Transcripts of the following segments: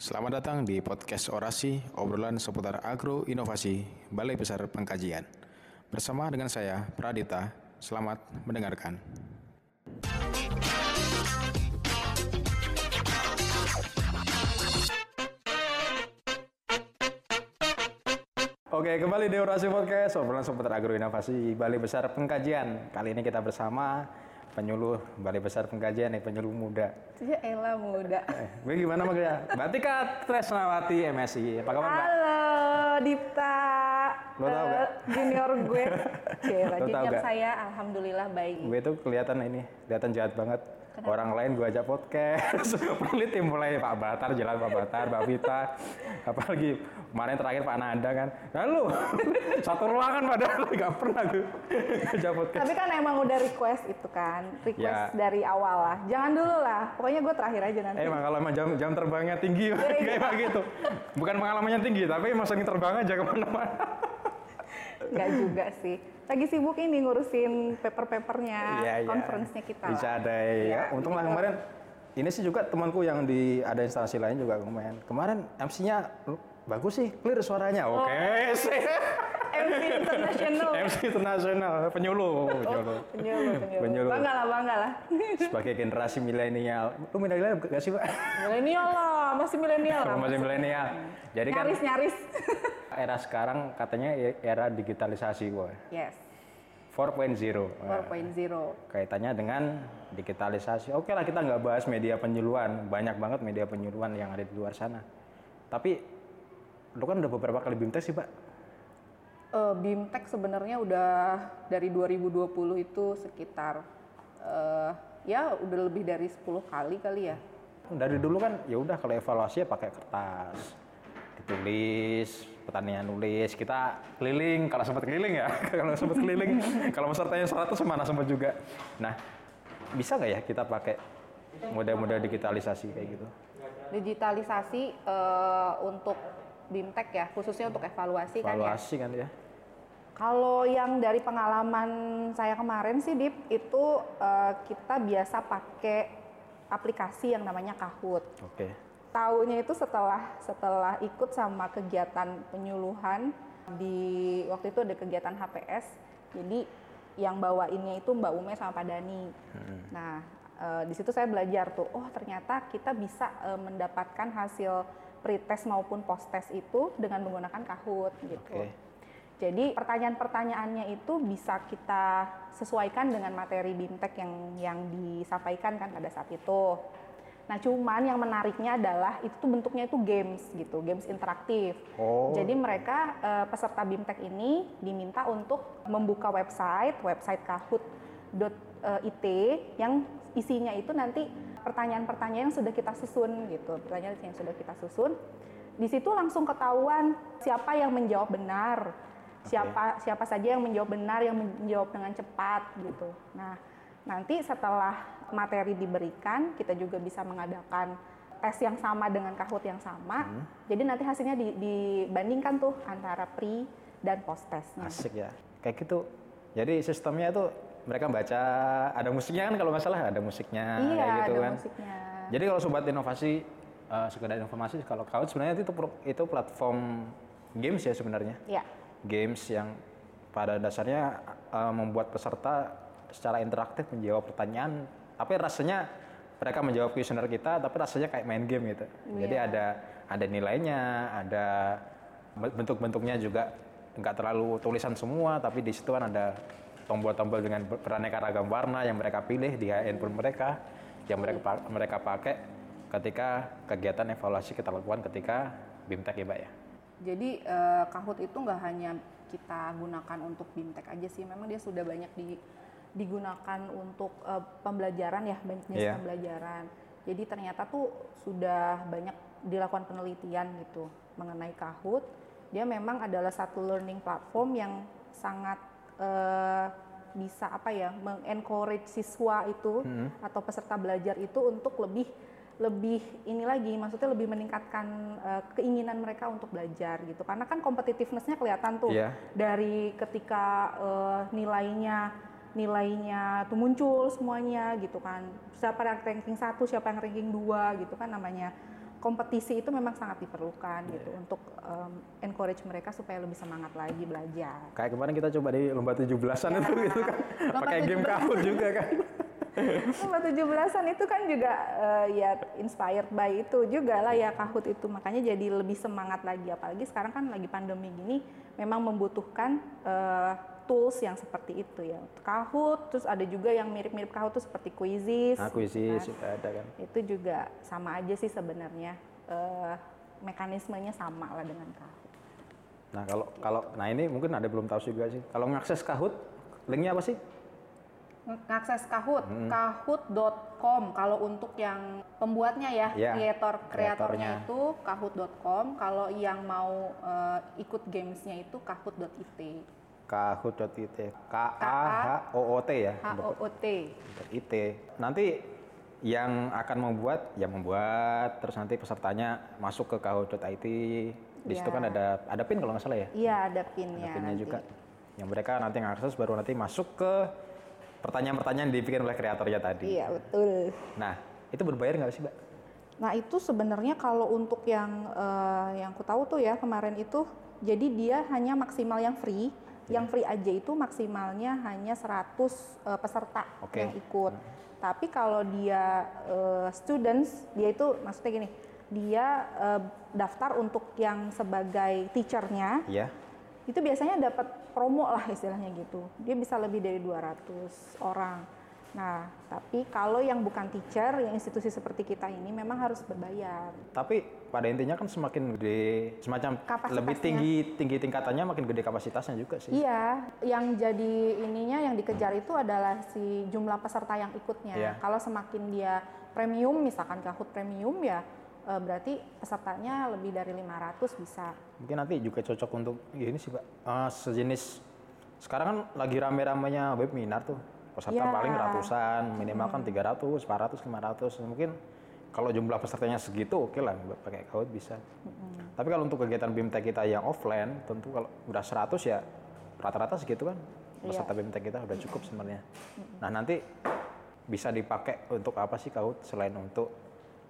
Selamat datang di podcast Orasi, obrolan seputar agro inovasi Balai Besar Pengkajian. Bersama dengan saya, Pradita, selamat mendengarkan. Oke, kembali di Orasi Podcast, obrolan seputar agro inovasi Balai Besar Pengkajian. Kali ini kita bersama penyuluh Balai Besar Pengkajian nih, penyuluh muda. Ya elah muda. Eh, gue gimana Mbak ya? Mbak Tika Tresnawati MSI. Apa kabar Mbak? Halo Dipta. Lo tau Eh, gak? Junior gue. Cila, junior gak? saya alhamdulillah baik. Gue tuh kelihatan ini, kelihatan jahat banget. Orang lain gue ajak podcast, pelit ya mulai Pak Batar, jalan Pak Batar, Mbak Vita, apalagi kemarin terakhir Pak Nanda kan. Lalu satu ruangan padahal nggak pernah gue ajak podcast. Tapi kan emang udah request itu kan, request Ya. dari awal lah. Jangan dulu lah, pokoknya gue terakhir aja nanti. Emang kalau emang jam, jam terbangnya tinggi, kayak begitu. Bukan pengalamannya tinggi, tapi emang sering terbang aja ke mana-mana. Nggak juga sih. Lagi sibuk ini ngurusin paper-papernya, Iya, iya. conference-nya kita. Bisa lah. ada ya. Iya, Untung lah kemarin. Ini sih juga temanku yang di ada instansi lain juga kemarin. Kemarin MC-nya bagus sih, clear suaranya. Oh. Oke sih. MC International. MC internasional, penyuluh, penyuluh. Penyuluh, penyuluh. Penyuluh. Bangga lah, bangga lah. Sebagai generasi milenial. Lu milenial gak sih, Pak? milenial lah, masih milenial lah. Masih milenial. Jadi kan Nyaris-nyaris. Era sekarang katanya era digitalisasi, boy. yes, 4.0. 4.0. kaitannya dengan digitalisasi. Oke lah kita nggak bahas media penyuluhan, banyak banget media penyuluhan yang ada di luar sana. Tapi lu kan udah beberapa kali bimtek sih pak. Eh, BIMTEK sebenarnya udah dari 2020 itu sekitar eh, ya udah lebih dari 10 kali kali ya. Dari dulu kan ya udah kalau evaluasi ya pakai kertas, ditulis, petanian nulis, kita keliling kalau sempat keliling ya, kalau sempat keliling, kalau pesertanya 100 mana sempat juga. Nah bisa nggak ya kita pakai model-model digitalisasi kayak gitu? Digitalisasi eh, untuk BIMTEK ya, khususnya untuk evaluasi, kan ya. Evaluasi kan ya? Kalau yang dari pengalaman saya kemarin sih, Dip, itu eh, kita biasa pakai aplikasi yang namanya Kahoot. Oke. Taunya itu setelah setelah ikut sama kegiatan penyuluhan di waktu itu ada kegiatan HPS. Jadi yang bawainnya itu Mbak Ume sama Pak Dani. Nah, eh, di situ saya belajar tuh, oh ternyata kita bisa eh, mendapatkan hasil pretest maupun post-test itu dengan menggunakan Kahoot gitu. Oke. Jadi pertanyaan-pertanyaannya itu bisa kita sesuaikan dengan materi BIMTEK yang yang disampaikan kan pada saat itu. Nah, cuman yang menariknya adalah itu tuh bentuknya itu games gitu, games interaktif. Oh. Jadi mereka eh, peserta BIMTEK ini diminta untuk membuka website, website kahoot.it yang isinya itu nanti pertanyaan-pertanyaan yang sudah kita susun gitu, pertanyaan yang sudah kita susun. Di situ langsung ketahuan siapa yang menjawab benar, siapa siapa saja yang menjawab benar, yang menjawab dengan cepat gitu. Nah, nanti setelah materi diberikan, kita juga bisa mengadakan tes yang sama dengan Kahoot yang sama. Jadi nanti hasilnya di- dibandingkan tuh antara pre dan post testnya. Asik ya. Kayak gitu. Jadi sistemnya itu mereka baca ada musiknya kan kalau nggak salah ada musiknya Iya, kayak gitu ada kan. musiknya. Jadi kalau sobat inovasi eh, sekedar informasi kalau Kahoot sebenarnya itu itu platform games ya sebenarnya. Ya, Games yang pada dasarnya eh, membuat peserta secara interaktif menjawab pertanyaan tapi rasanya mereka menjawab kuesioner kita tapi rasanya kayak main game gitu. Jadi Iya. ada ada nilainya, ada bentuk-bentuknya juga nggak terlalu tulisan semua tapi di situ kan ada tombol-tombol dengan ber- beraneka ragam warna yang mereka pilih di handphone mereka yang mereka mereka pakai ketika kegiatan evaluasi kita lakukan ketika BIMTEK ya Mbak ya. jadi eh, Kahoot itu nggak hanya kita gunakan untuk BIMTEK aja sih, memang dia sudah banyak di, digunakan untuk eh, pembelajaran ya, banyak jenis Iya. pembelajaran. Jadi ternyata tuh sudah banyak dilakukan penelitian gitu mengenai Kahoot. Dia memang adalah satu learning platform yang sangat eh, bisa apa ya, mengencourage siswa itu atau peserta belajar itu untuk lebih lebih ini lagi maksudnya lebih meningkatkan eh, keinginan mereka untuk belajar gitu karena kan competitiveness-nya kelihatan tuh Iya. dari ketika eh, nilainya nilainya tuh muncul semuanya gitu kan siapa yang ranking satu siapa yang ranking dua gitu kan namanya kompetisi itu memang sangat diperlukan gitu untuk um, encourage mereka supaya lebih semangat lagi belajar. Kayak kemarin kita coba di lomba 17-an itu gitu kan. Pakai game 17. Kahoot juga kan. Lomba 17-an itu kan juga eh, ya inspired by itu juga lah ya Kahoot itu. Makanya jadi lebih semangat lagi apalagi sekarang kan lagi pandemi gini memang membutuhkan eh, tools yang seperti itu ya. Kahoot terus ada juga yang mirip-mirip Kahoot tuh seperti Quizzes. Gitu isi kan. sudah ada kan. Itu juga sama aja sih sebenarnya eh, mekanismenya sama lah dengan Kahoot. Nah, kalau kalau nah ini mungkin ada belum tahu juga sih. Kalau ngakses Kahoot, linknya apa sih? Ngakses Kahoot, kahoot.com kalau untuk yang pembuatnya ya, Ya, kreator kreatornya. itu kahoot.com, kalau yang mau eh, ikut gamesnya itu kahoot.it, Kahoot.it. K A H O O T ya. H O O T. IT. Nanti yang akan membuat ya membuat terus nanti pesertanya masuk ke kahoot.it. Di situ Ya. kan ada ada pin kalau nggak salah ya. Iya ada Ada pinnya pinnya nanti. juga. Yang mereka nanti ngakses baru nanti masuk ke pertanyaan-pertanyaan yang dibikin oleh kreatornya tadi. Iya betul. Nah, itu berbayar nggak sih, Mbak? Nah itu sebenarnya kalau untuk yang eh, yang ku tahu tuh ya kemarin itu, jadi dia hanya maksimal yang free, Iya. yang free aja itu maksimalnya hanya 100 eh, peserta Oke. yang ikut. Tapi kalau dia eh, students, dia itu maksudnya gini, dia eh, daftar untuk yang sebagai teachernya, Iya. itu biasanya dapat promo lah istilahnya gitu. Dia bisa lebih dari 200 orang. Nah, tapi kalau yang bukan teacher, yang institusi seperti kita ini memang harus berbayar. Tapi pada intinya kan semakin gede, semacam lebih tinggi tinggi tingkatannya makin gede kapasitasnya juga sih. Iya, yang jadi ininya yang dikejar itu adalah si jumlah peserta yang ikutnya. Iya. Kalau semakin dia premium, misalkan Kahoot premium ya eh, berarti pesertanya lebih dari 500 bisa. Mungkin nanti juga cocok untuk ini sih, Pak. Eh, sejenis sekarang kan lagi rame-ramenya webinar tuh. Peserta Ya. paling ratusan, minimal kan 300, 400, 500. Mungkin kalau jumlah pesertanya segitu oke lah buat pakai Kahoot bisa. Tapi kalau untuk kegiatan BIMTEK kita yang offline, tentu kalau udah 100 ya rata-rata segitu kan. Peserta BIMTEK kita udah cukup sebenarnya. Nah, nanti bisa dipakai untuk apa sih Kahoot selain untuk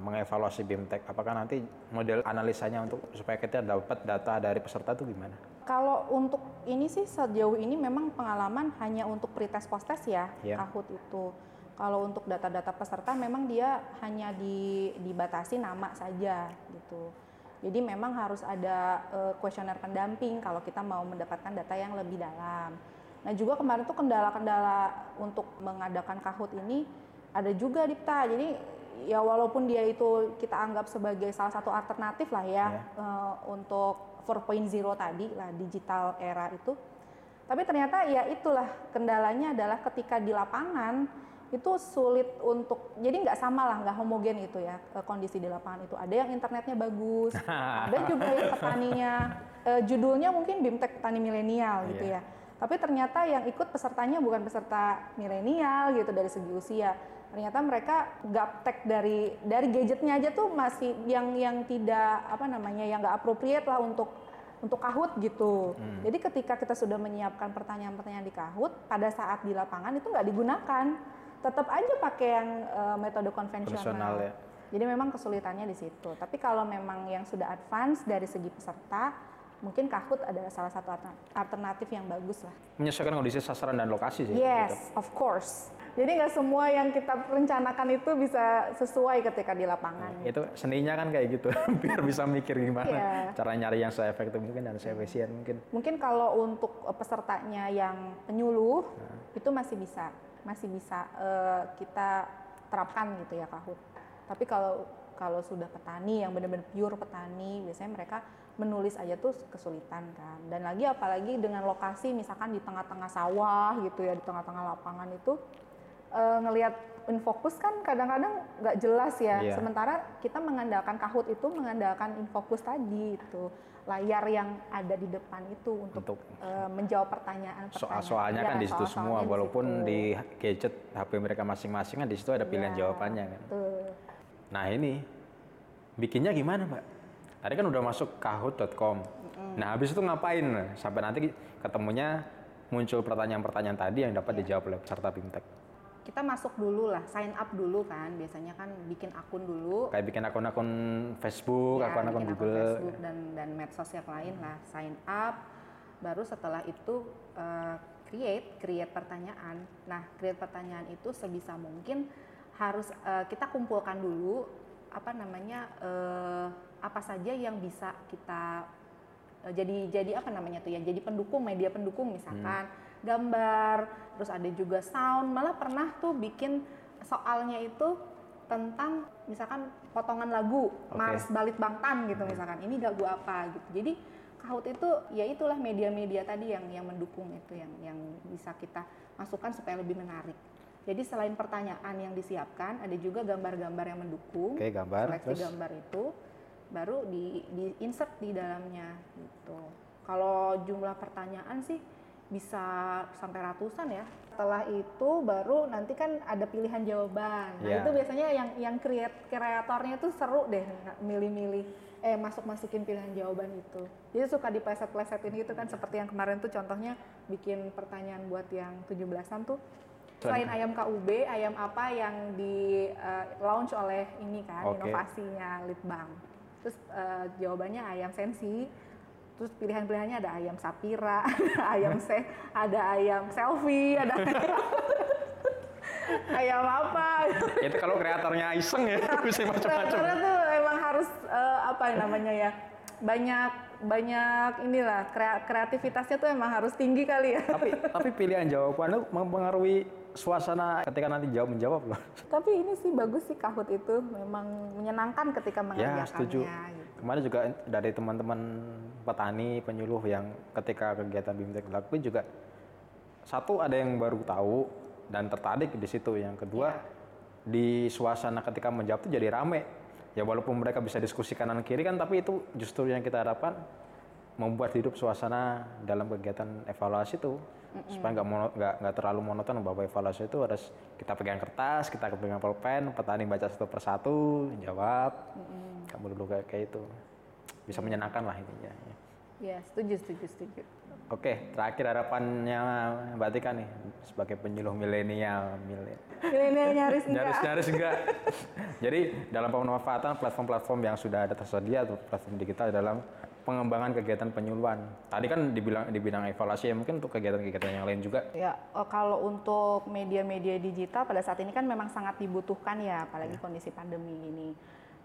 mengevaluasi BIMTEK? Apakah nanti model analisanya untuk supaya kita dapat data dari peserta itu gimana? Kalau untuk ini sih sejauh ini memang pengalaman hanya untuk pretest posttest ya Iya. Kahoot itu. Kalau untuk data-data peserta memang dia hanya di, dibatasi nama saja gitu. Jadi memang harus ada eh, kuesioner pendamping kalau kita mau mendapatkan data yang lebih dalam. Nah juga kemarin tuh kendala-kendala untuk mengadakan Kahoot ini ada juga Dipta. Jadi ya walaupun dia itu kita anggap sebagai salah satu alternatif lah ya Iya. eh, untuk 4.0 tadi lah digital era itu. Tapi ternyata ya itulah kendalanya adalah ketika di lapangan itu sulit untuk jadi nggak sama lah nggak homogen itu ya eh, kondisi di lapangan itu ada yang internetnya bagus ada juga yang petaninya eh, judulnya mungkin bimtek petani milenial gitu Iya. ya tapi ternyata yang ikut pesertanya bukan peserta milenial gitu dari segi usia ternyata mereka gaptek dari dari gadgetnya aja tuh masih yang yang tidak apa namanya yang nggak appropriate lah untuk untuk Kahoot gitu. Jadi ketika kita sudah menyiapkan pertanyaan-pertanyaan di Kahoot, pada saat di lapangan itu nggak digunakan, tetap aja pakai yang eh, metode. Konvensional ya. Jadi memang kesulitannya di situ. Tapi kalau memang yang sudah advance dari segi peserta, mungkin Kahoot adalah salah satu alter- alternatif yang bagus lah. Menyesuaikan kondisi sasaran dan lokasi sih. Yes, gitu. of course. Jadi nggak semua yang kita rencanakan itu bisa sesuai ketika di lapangan. Itu seninya kan kayak gitu, biar bisa mikir gimana Iya. cara nyari yang se-efektif mungkin dan se-efisien mungkin. Mungkin kalau untuk eh, pesertanya yang penyuluh Nah. itu masih bisa, masih bisa eh, kita terapkan gitu ya Kahoot. Tapi kalau kalau sudah petani yang benar-benar pure petani, biasanya mereka menulis aja tuh kesulitan kan. Dan lagi apalagi dengan lokasi misalkan di tengah-tengah sawah gitu ya, di tengah-tengah lapangan itu eh, ngelihat infokus kan kadang-kadang nggak jelas ya. Iya. Sementara kita mengandalkan Kahoot itu mengandalkan infokus tadi itu layar yang ada di depan itu untuk, Untuk eh, menjawab pertanyaan Soal-soalnya kan di situ semua, walaupun di gadget HP mereka masing-masing kan di situ ada pilihan Iya, jawabannya kan. Betul. Nah ini bikinnya gimana mbak? Tadi kan udah masuk kahoot.com. Nah habis itu ngapain? Sampai nanti ketemunya muncul pertanyaan-pertanyaan tadi yang dapat dijawab oleh peserta BIMTEK. kita masuk dulu lah, sign up dulu kan. Biasanya kan bikin akun dulu. Kayak bikin akun-akun Facebook, Ya, akun-akun bikin Google. Facebook dan dan medsos yang lain lah, sign up. Baru setelah itu eh, create, create pertanyaan. Nah, create pertanyaan itu sebisa mungkin harus eh, kita kumpulkan dulu apa namanya eh, apa saja yang bisa kita eh, jadi jadi apa namanya tuh ya jadi pendukung media pendukung misalkan. Gambar terus ada juga sound. Malah pernah tuh bikin soalnya itu tentang misalkan potongan lagu Oke. Mars Balit Bangtan gitu misalkan. Ini lagu apa gitu. Jadi Kahoot itu ya itulah media-media tadi yang yang mendukung itu yang yang bisa kita masukkan supaya lebih menarik jadi selain pertanyaan yang disiapkan ada juga gambar-gambar yang mendukung Oke, gambar. seleksi Terus gambar itu baru di, di insert di dalamnya gitu. Kalau jumlah pertanyaan sih bisa sampai ratusan ya. Setelah itu baru nanti kan ada pilihan jawaban. Nah, Iya. itu biasanya yang yang create kreatornya tuh seru deh milih-milih eh masuk-masukin pilihan jawaban itu. Jadi suka dipleset-plesetin gitu kan seperti yang kemarin tuh contohnya bikin pertanyaan buat yang 17-an tuh Selain ayam KUB, ayam apa yang di eh, launch oleh ini kan Oke. inovasinya Litbang. Terus eh, jawabannya ayam sensi. Terus pilihan-pilihannya ada ayam sapira, ada ayam se, ada ayam selfie, ada ayam apa. itu kalau kreatornya iseng ya bisa macam-macam. Karena tuh emang harus eh, apa namanya ya banyak banyak inilah krea- kreativitasnya tuh emang harus tinggi kali ya. tapi tapi pilihan jawaban itu mempengaruhi suasana ketika nanti jawab menjawab loh. Tapi ini sih bagus sih Kahoot itu memang menyenangkan ketika mengerjakannya. Ya setuju. gitu. Kemarin juga dari teman-teman petani penyuluh yang ketika kegiatan BIMTEK dilakukan juga satu ada yang baru tahu dan tertarik di situ. Yang kedua di suasana ketika menjawab itu jadi rame. Ya walaupun mereka bisa diskusi kanan kiri kan, tapi itu justru yang kita harapkan membuat hidup suasana dalam kegiatan evaluasi itu supaya nggak nggak nggak terlalu monoton. Bahwa evaluasi itu harus kita pegang kertas, kita pegang pulpen, petani baca satu persatu, jawab, kamu dulu kayak kayak itu. Bisa menyenangkan lah intinya. Ya setuju setuju setuju. Oke, terakhir harapannya Mbak Tika nih sebagai penyuluh milenial, milenial. Nyaris enggak. Nyaris-nyaris enggak. Jadi dalam pemanfaatan platform-platform yang sudah ada tersedia atau platform digital dalam pengembangan kegiatan penyuluhan. Tadi kan dibilang di bidang evaluasi ya mungkin untuk kegiatan-kegiatan yang lain juga. Ya, eh, kalau untuk media-media digital pada saat ini kan memang sangat dibutuhkan ya, apalagi kondisi pandemi ini.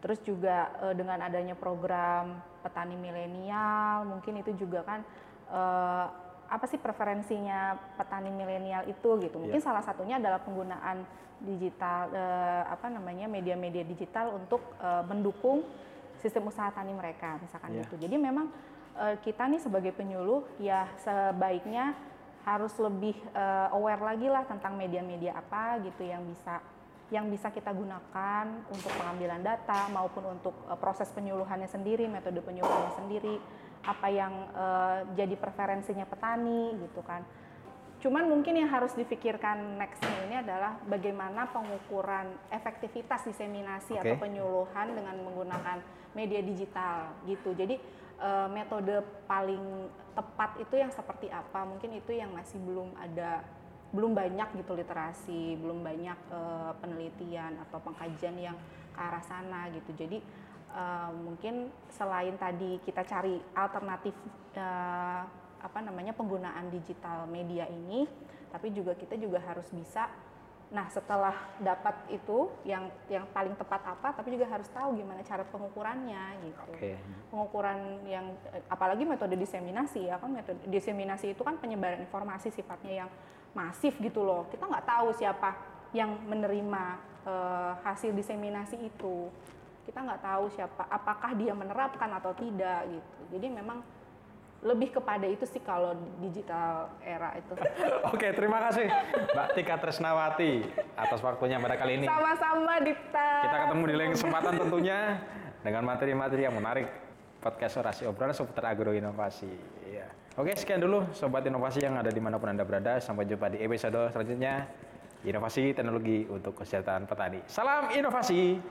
Terus juga eh, dengan adanya program petani milenial, mungkin itu juga kan eh, apa sih preferensinya petani milenial itu gitu. Mungkin salah satunya adalah penggunaan digital eh, apa namanya media-media digital untuk eh, mendukung sistem usaha tani mereka misalkan Iya. gitu. Jadi memang eh, kita nih sebagai penyuluh ya sebaiknya harus lebih eh, aware lagi lah tentang media-media apa gitu yang bisa yang bisa kita gunakan untuk pengambilan data maupun untuk eh, proses penyuluhannya sendiri, metode penyuluhannya sendiri, apa yang eh, jadi preferensinya petani gitu kan. Cuman mungkin yang harus difikirkan nextnya ini adalah bagaimana pengukuran efektivitas diseminasi atau Oke. penyuluhan dengan menggunakan media digital gitu. Jadi eh, metode paling tepat itu yang seperti apa? Mungkin itu yang masih belum ada, belum banyak gitu literasi, belum banyak eh, penelitian atau pengkajian yang ke arah sana gitu. Jadi eh, mungkin selain tadi kita cari alternatif eh, apa namanya penggunaan digital media ini, tapi juga kita juga harus bisa Nah, setelah dapat itu yang yang paling tepat apa, tapi juga harus tahu gimana cara pengukurannya gitu. Oke. Pengukuran yang eh, apalagi metode diseminasi ya kan metode diseminasi itu kan penyebaran informasi sifatnya yang masif gitu loh. Kita nggak tahu siapa yang menerima eh, hasil diseminasi itu. Kita nggak tahu siapa apakah dia menerapkan atau tidak gitu. Jadi memang lebih kepada itu sih kalau digital era itu. Oke, terima kasih Mbak Tika Tresnawati atas waktunya pada kali ini. Sama-sama Dipta. Kita ketemu di lain kesempatan tentunya dengan materi-materi yang menarik podcast orasi obrolan seputar agroinovasi. Iya. Oke, sekian dulu sobat inovasi yang ada di mana pun anda berada. Sampai jumpa di episode selanjutnya. Inovasi teknologi untuk kesejahteraan petani. Salam inovasi.